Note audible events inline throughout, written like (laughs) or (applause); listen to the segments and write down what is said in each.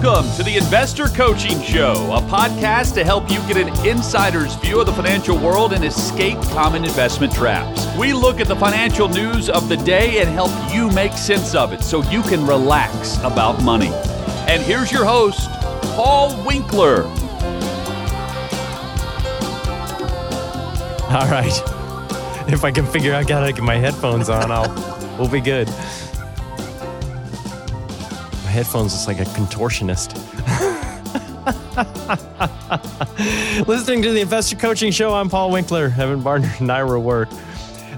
Welcome to the Investor Coaching Show, a podcast to help you get an insider's view of the financial world and escape common investment traps. We look at the financial news of the day and help you make sense of it so you can relax about money. And here's your host, Paul Winkler. All right. If I can figure out how to get my headphones on, I'll we'll be good. My headphones it's like a contortionist. (laughs) Listening to the Investor Coaching Show, I'm Paul Winkler, Evan Barnard, (laughs) and Ira Work.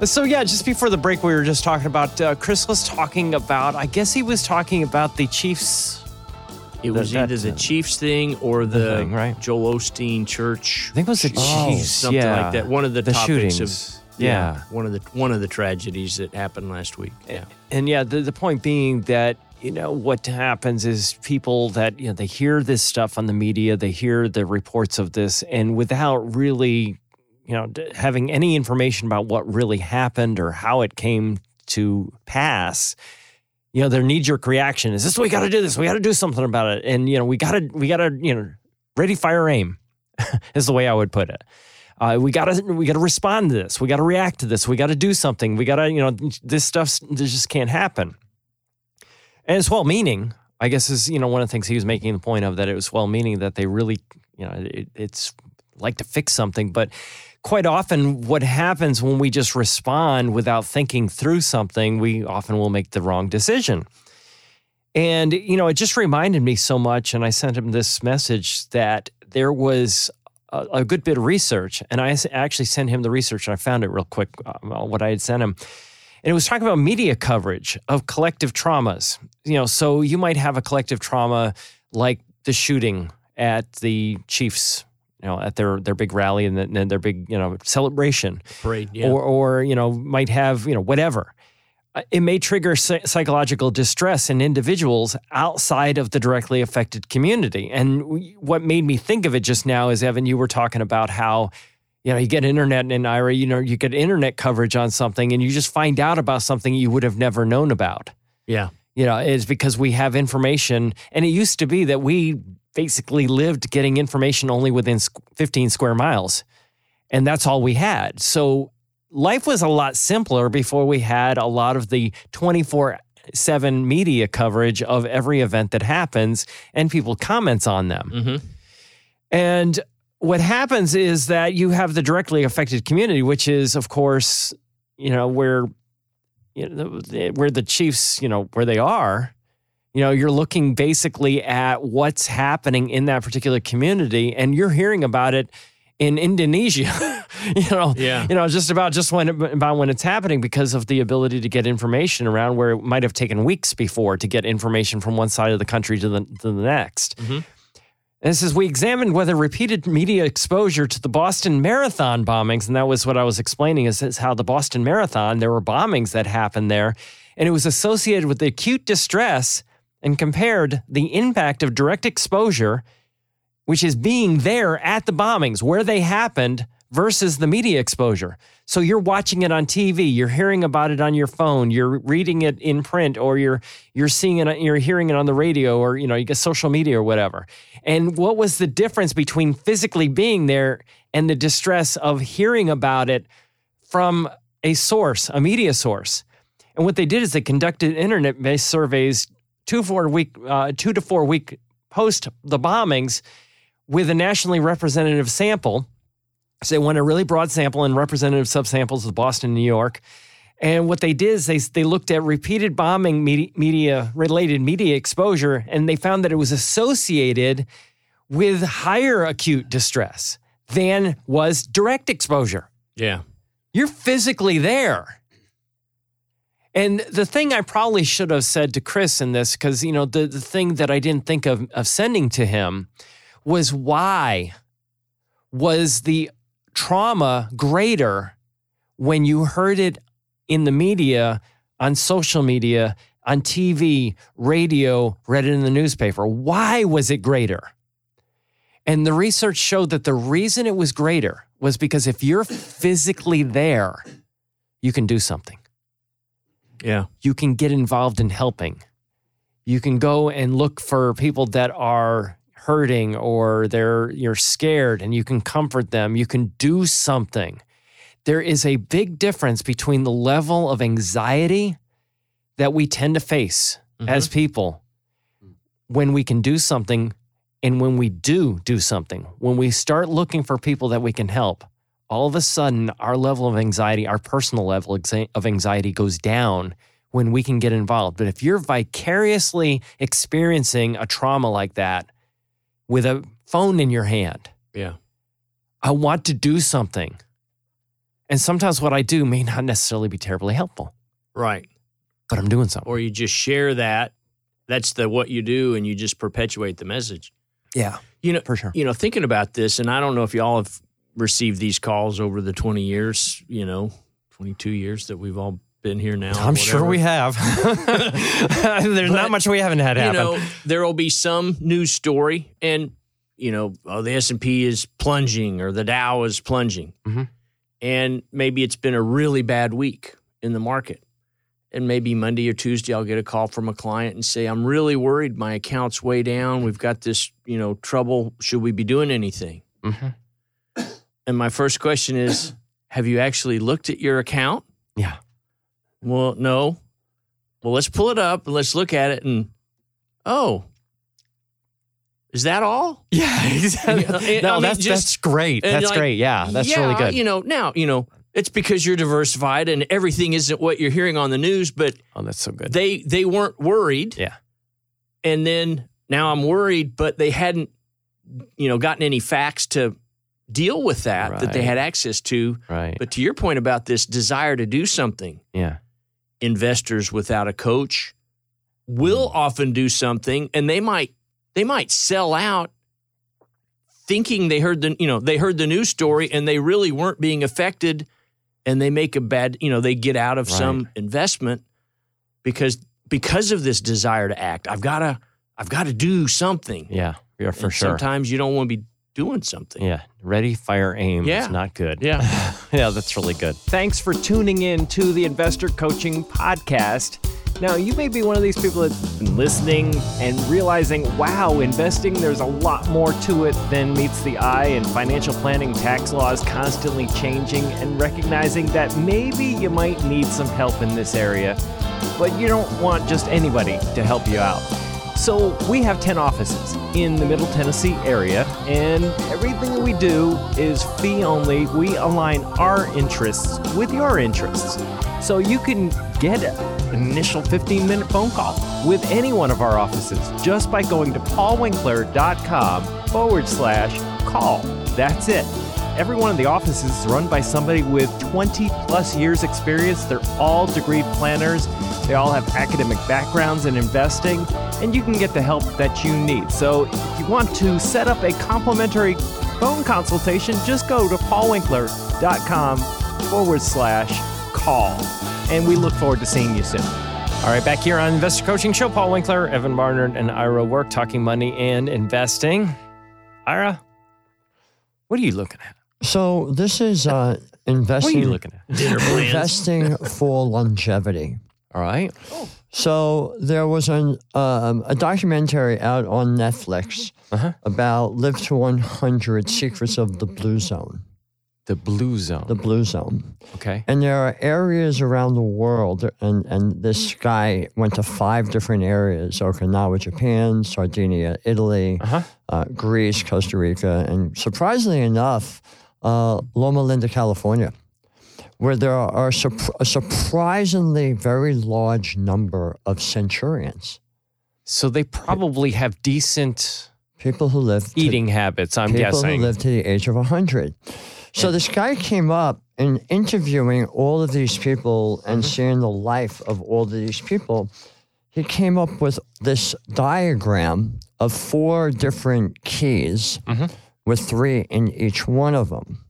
So yeah, just before the break, we were just talking about. Uh, Chris was talking about. I guess he was talking about the Chiefs. It was That- either the uh, Chiefs thing or the, thing, right? Joel Osteen church. I think it was the shooting, Chiefs, something yeah. like that. One of the, The topics shootings, of yeah. one of the one of the tragedies that happened last week. Yeah, And yeah, the, the point being that, you know, what happens is people that, you know, they hear this stuff on the media, they hear the reports of this, and without really, you know, having any information about what really happened or how it came to pass, you know, their knee jerk reaction is this, we got to do this, we got to do something about it. And, you know, we got to, we got to, you know, ready, fire, aim (laughs) is the way I would put it. Uh, we gotta we gotta respond to this. We gotta react to this. We gotta do something. We gotta you know this stuff just can't happen. And it's well meaning. I guess is you know one of the things he was making the point of that it was well meaning that they really you know it, it's like to fix something, but quite often what happens when we just respond without thinking through something, we often will make the wrong decision. And, you know, it just reminded me so much. And I sent him this message that there was a, a good bit of research. And I actually sent him the research and I found it real quick, uh, what I had sent him. And it was talking about media coverage of collective traumas. You know, so you might have a collective trauma like the shooting at the Chiefs, you know, at their their big rally and, then their big, you know, celebration parade. Yeah, or or you know might have you know whatever Uh, it may trigger psychological distress in individuals outside of the directly affected community and what made me think of it just now is evan you were talking about how you know you get internet and ira you know you get internet coverage on something and you just find out about something you would have never known about. Yeah, you know it's because we have information and it used to be that we basically lived getting information only within 15 square miles and that's all we had. So life was a lot simpler before we had a lot of the 24 7 media coverage of every event that happens and people comments on them. Hmm and what happens is that you have the directly affected community, which is, of course, you know, where you know the- where the Chiefs, you know, where they are. You know, you're looking basically at what's happening in that particular community, and you're hearing about it in Indonesia. (laughs) you know, Yeah. you know, just about just when it, about when it's happening because of the ability to get information around where it might have taken weeks before to get information from one side of the country to the to the next. Mhm. And says we examined whether repeated media exposure to the Boston Marathon bombings, and that was what I was explaining is, is how the Boston Marathon there were bombings that happened there, and it was associated with the acute distress, and compared the impact of direct exposure, which is being there at the bombings where they happened, versus the media exposure. So you're watching it on TV, you're hearing about it on your phone, you're reading it in print, or you're you're seeing it, you're hearing it on the radio, or you know, you get social media or whatever. And what was the difference between physically being there and the distress of hearing about it from a source, a media source? And what they did is they conducted internet-based surveys two four week, uh, two to four week post the bombings with a nationally representative sample. So they went a really broad sample and representative subsamples of Boston, New York. And what they did is they, they looked at repeated bombing media, media related media exposure, and they found that it was associated with higher acute distress than was direct exposure. yeah, You're physically there. And the thing I probably should have said to Chris in this, because you know, the, the thing that I didn't think of of sending to him was why was the trauma greater when you heard it in the media, on social media, on TV, radio, read it in the newspaper? Why was it greater? And the research showed that the reason it was greater was because if you're physically there, you can do something. yeah, You can get involved in helping. You can go and look for people that are hurting or they're you're scared and you can comfort them. You can do something. There is a big difference between the level of anxiety that we tend to face mm-hmm. as people when we can do something and when we do do something. When we start looking for people that we can help, all of a sudden our level of anxiety, our personal level of anxiety goes down when we can get involved. But if you're vicariously experiencing a trauma like that with a phone in your hand, Yeah. I want to do something. And sometimes what I do may not necessarily be terribly helpful, Right. but I'm doing something. Or you just share that. That's the what you do, and you just perpetuate the message. Yeah, You know, for sure. you know, thinking about this, and I don't know if y'all have received these calls over the 20 years, you know, 22 years that we've all been here now. I'm sure we have. (laughs) There's But, not much we haven't had happen. You know, there will be some news story, and you know, oh, the S and P is plunging or the Dow is plunging, Mhm. and maybe it's been a really bad week in the market, and maybe Monday or Tuesday I'll get a call from a client and say, "I'm really worried. My account's way down. We've got this, you know, trouble. Should we be doing anything?" Mhm. And my first question is, "Have you actually looked at your account?" Yeah. Well, no. Well, let's pull it up and let's look at it. And oh, is that all? (laughs) Yeah, exactly. Yeah, I no, mean, that's just- that's great. That's like, great. Yeah, that's really good. You know, now you know it's because you're diversified and everything isn't what you're hearing on the news. But oh, that's so good. they they weren't worried. Yeah. And then now I'm worried, but they hadn't, you know, gotten any facts to deal with that that they had access to. right. But to your point about this desire to do something, yeah. Investors without a coach will Hmm. often do something and they might they might sell out thinking they heard the you know they heard the news story and they really weren't being affected and they make a bad you know they get out of some investment because because of this desire to act i've got to i've got to do something Yeah. Yeah, for And sure. sometimes you don't want to be doing something Yeah. Ready, fire, aim. Yeah. It's not good. yeah (laughs) yeah, that's really good. Thanks for tuning in to the Investor Coaching Podcast. Now, you may be one of these people that's been listening and realizing, wow, investing, there's a lot more to it than meets the eye, and financial planning, tax laws constantly changing, and recognizing that maybe you might need some help in this area, but you don't want just anybody to help you out. So we have 10 offices in the Middle Tennessee area, and everything that we do is fee only. We align our interests with your interests. So you can get an initial 15 minute phone call with any one of our offices just by going to paulwinkler.com forward slash call. That's it. Every one of the offices is run by somebody with 20 plus years experience. They're all degree planners. They all have academic backgrounds in investing, and you can get the help that you need. So if you want to set up a complimentary phone consultation, just go to paulwinkler.com forward slash call. And we look forward to seeing you soon. All right, back here on Investor Coaching Show, Paul Winkler, Evan Barnard, and Ira Work talking money and investing. Ira, what are you looking at? So this is uh, What are investing you looking at? dinner plans investing for longevity. All right. So there was an um, a documentary out on Netflix Uh-huh. about Live to 100 Secrets of the Blue Zone. The blue zone. The Blue Zone. okay. And there are areas around the world, and, and this guy went to five different areas Okinawa, Japan, Sardinia, Italy, Uh-huh. uh, Greece, Costa Rica, and surprisingly enough, uh, Loma Linda, California, where there are a surprisingly very large number of centurions, So they probably have decent people who live to- eating habits, I'm people guessing. People who live to the age of 100. So this guy came up and interviewing all of these people and Mm-hmm. seeing the life of all of these people. He came up with this diagram of four different keys Mm-hmm. With three in each one of them.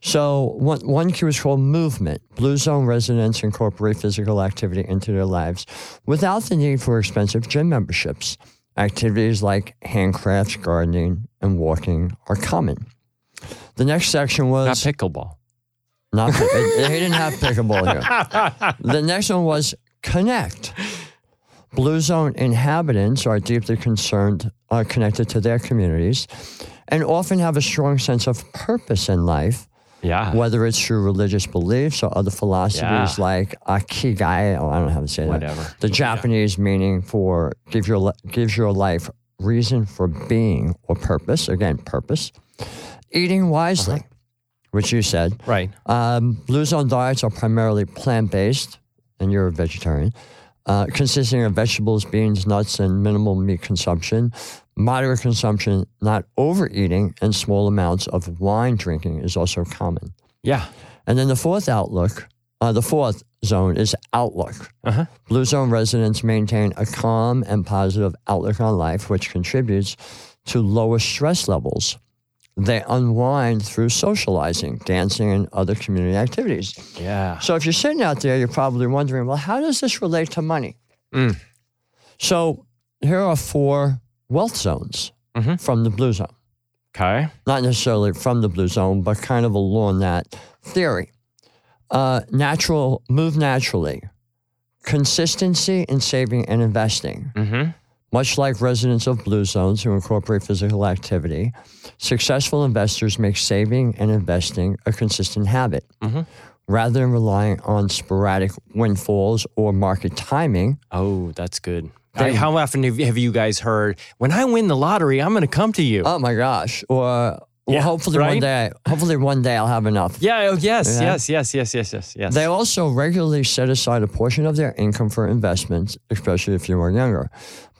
So one, one was called movement. Blue zone residents incorporate physical activity into their lives without the need for expensive gym memberships. Activities like handcrafts, gardening, and walking are common. The next section was Not pickleball. not. It, he didn't have pickleball here. (laughs) The next one was connect. Blue zone inhabitants are deeply concerned, uh, connected to their communities, and often have a strong sense of purpose in life, Yeah. whether it's through religious beliefs or other philosophies Yeah. like akigai. Oh, I don't know how to say that. Whatever. The Japanese meaning for give your gives your life reason for being or purpose. Again, purpose. Eating wisely, Uh-huh. which you said. Right. Um, Blue Zone diets are primarily plant based, and you're a vegetarian, uh, consisting of vegetables, beans, nuts, and minimal meat consumption. Moderate consumption, not overeating, and small amounts of wine drinking is also common. Yeah. And then the fourth outlook, uh, the fourth zone is outlook. Uh-huh. Blue Zone residents maintain a calm and positive outlook on life, which contributes to lower stress levels. They unwind through socializing, dancing, and other community activities. Yeah. So if you're sitting out there, you're probably wondering, well, how does this relate to money? Mm. So here are four wealth zones Mhm. from the Blue Zone. Okay. Not necessarily from the Blue Zone, but kind of along that theory. Uh, natural, move naturally. Consistency in saving and investing. Mm-hmm. Much like residents of blue zones who incorporate physical activity, successful investors make saving and investing a consistent habit. Mhm. Rather than relying on sporadic windfalls or market timing, Oh, that's good. They- How often have you guys heard, when I win the lottery, I'm going to come to you? oh my gosh, or well, Yeah, hopefully one day, hopefully one day I'll have enough. yeah. Oh, yes. Yeah. Yes. Yes. Yes. Yes. Yes. Yes. They also regularly set aside a portion of their income for investments, especially if you are younger.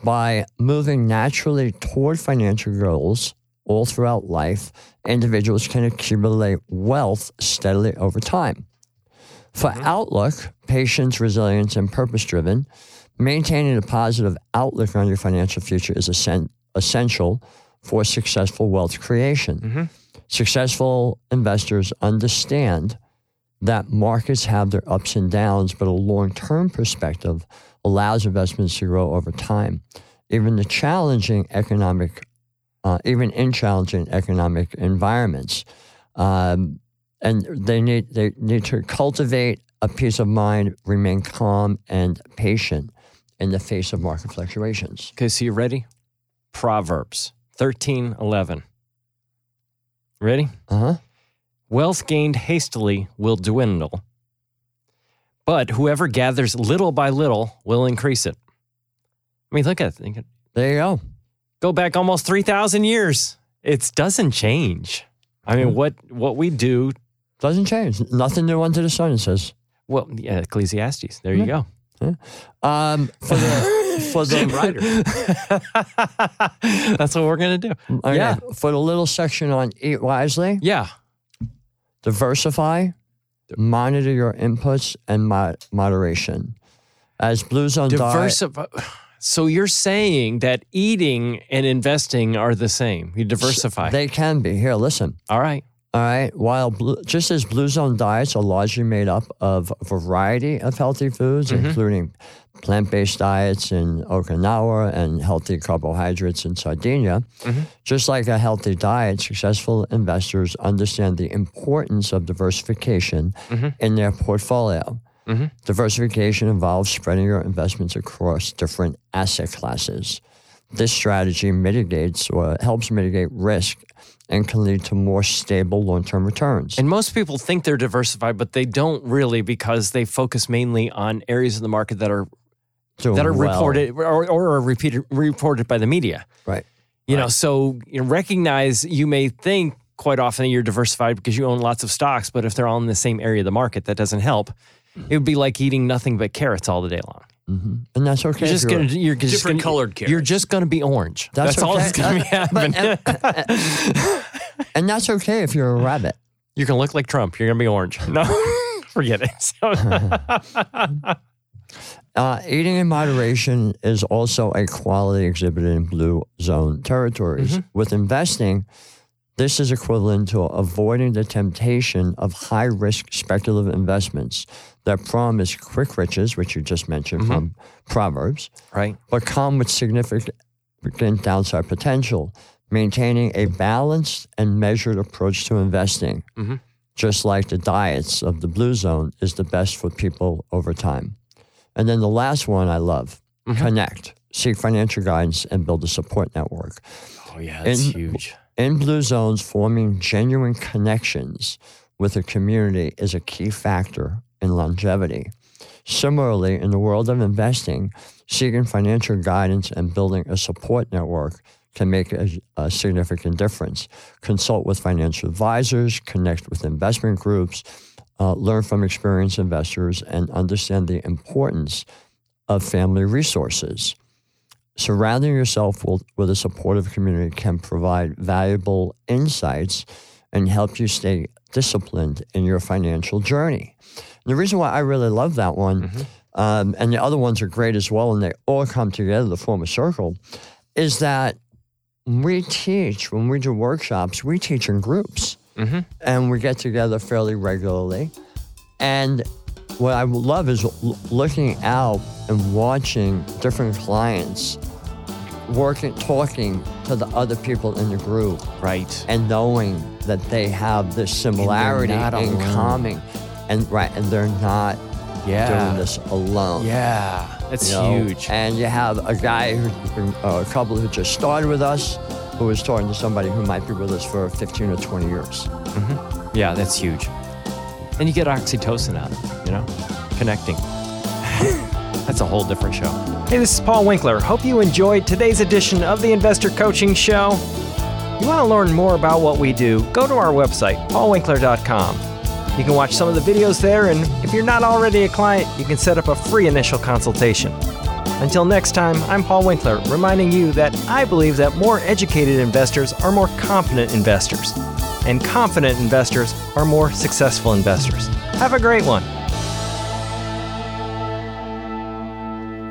By moving naturally toward financial goals all throughout life, individuals can accumulate wealth steadily over time. For mm-hmm. outlook, patience, resilience, and purpose driven, maintaining a positive outlook on your financial future is essen- essential for successful wealth creation. Successful investors understand that markets have their ups and downs, but a long term perspective allows investments to grow over time. Even the challenging economic, uh, even in challenging economic environments, um, and they need they need to cultivate a peace of mind, remain calm and patient in the face of market fluctuations. Okay, so you ready? Proverbs 13, 11. Ready? Uh huh. Wealth gained hastily will dwindle, but whoever gathers little by little will increase it. I mean, look at it. There you go. Go back almost 3,000 years. It doesn't change. I mean, what, what we do, Doesn't change. Nothing new under the sun. It says. well, yeah, Ecclesiastes. There you go. Um, for the for the writer. (laughs) That's what we're going to do. Okay, Yeah. For the little section on eat wisely, Yeah. diversify, monitor your inputs, and mo- moderation. As Blue Zone diet, Diversify. So you're saying that eating and investing are the same. You diversify. they can be. Here, listen. All right. All right. While blue, just as Blue Zone diets are largely made up of a variety of healthy foods, mm-hmm. including plant-based diets in Okinawa and healthy carbohydrates in Sardinia, mm-hmm. just like a healthy diet, successful investors understand the importance of diversification mm-hmm. in their portfolio. Diversification involves spreading your investments across different asset classes. This strategy mitigates or helps mitigate risk and can lead to more stable long term returns. And most people think they're diversified, but they don't really because they focus mainly on areas of the market that are Doing that are well. reported or, or are repeated, reported by the media. Right. You know, so you know, recognize you may think quite often that you're diversified because you own lots of stocks, but if they're all in the same area of the market, that doesn't help. It would be like eating nothing but carrots all the day long. And that's okay. You're just you're- gonna you're just Different gonna, colored You're just gonna be orange. That's That's, all okay. that's gonna be (laughs) Uh, but- happening. and that's okay if you're a rabbit. you're gonna look like Trump. You're gonna be orange. (laughs) No, (laughs) forget it. Uh, eating in moderation is also a quality exhibited in blue zone territories. With investing, this is equivalent to avoiding the temptation of high risk speculative investments that promise quick riches, which you just mentioned mm-hmm. from Proverbs, right. but come with significant downside potential. Maintaining a balanced and measured approach to investing, mm-hmm. just like the diets of the blue zone, is the best for people over time. And then the last one I love mm-hmm. connect, seek financial guidance, and build a support network. Oh, yeah, that's In- huge. In Blue Zones, forming genuine connections with a community is a key factor in longevity. Similarly, in the world of investing, seeking financial guidance and building a support network can make a, a significant difference. Consult with financial advisors, connect with investment groups, uh, learn from experienced investors, and understand the importance of family resources. Surrounding yourself with, with a supportive community can provide valuable insights and help you stay disciplined in your financial journey. And the reason why I really love that one, um, and the other ones are great as well, and they all come together to form a circle, is that we teach, when we do workshops, we teach in groups. And we get together fairly regularly. And what I love is l- looking out and watching different clients working, talking to the other people in the group Right. and knowing that they have this similarity in alone. common. And right, and they're not Yeah. doing this alone. Yeah. That's you know? huge. And you have a guy who, a couple who just started with us, who is talking to somebody who might be with us for 15 or 20 years. Mm-hmm. Yeah, that's huge. And you get oxytocin out of it, you know? Connecting. That's a whole different show. Hey, this is Paul Winkler. Hope you enjoyed today's edition of the Investor Coaching Show. You want to learn more about what we do? Go to our website, paulwinkler.com. You can watch some of the videos there, and if you're not already a client, you can set up a free initial consultation. Until next time, I'm Paul Winkler, reminding you that I believe that more educated investors are more confident investors, and confident investors are more successful investors. Have a great one.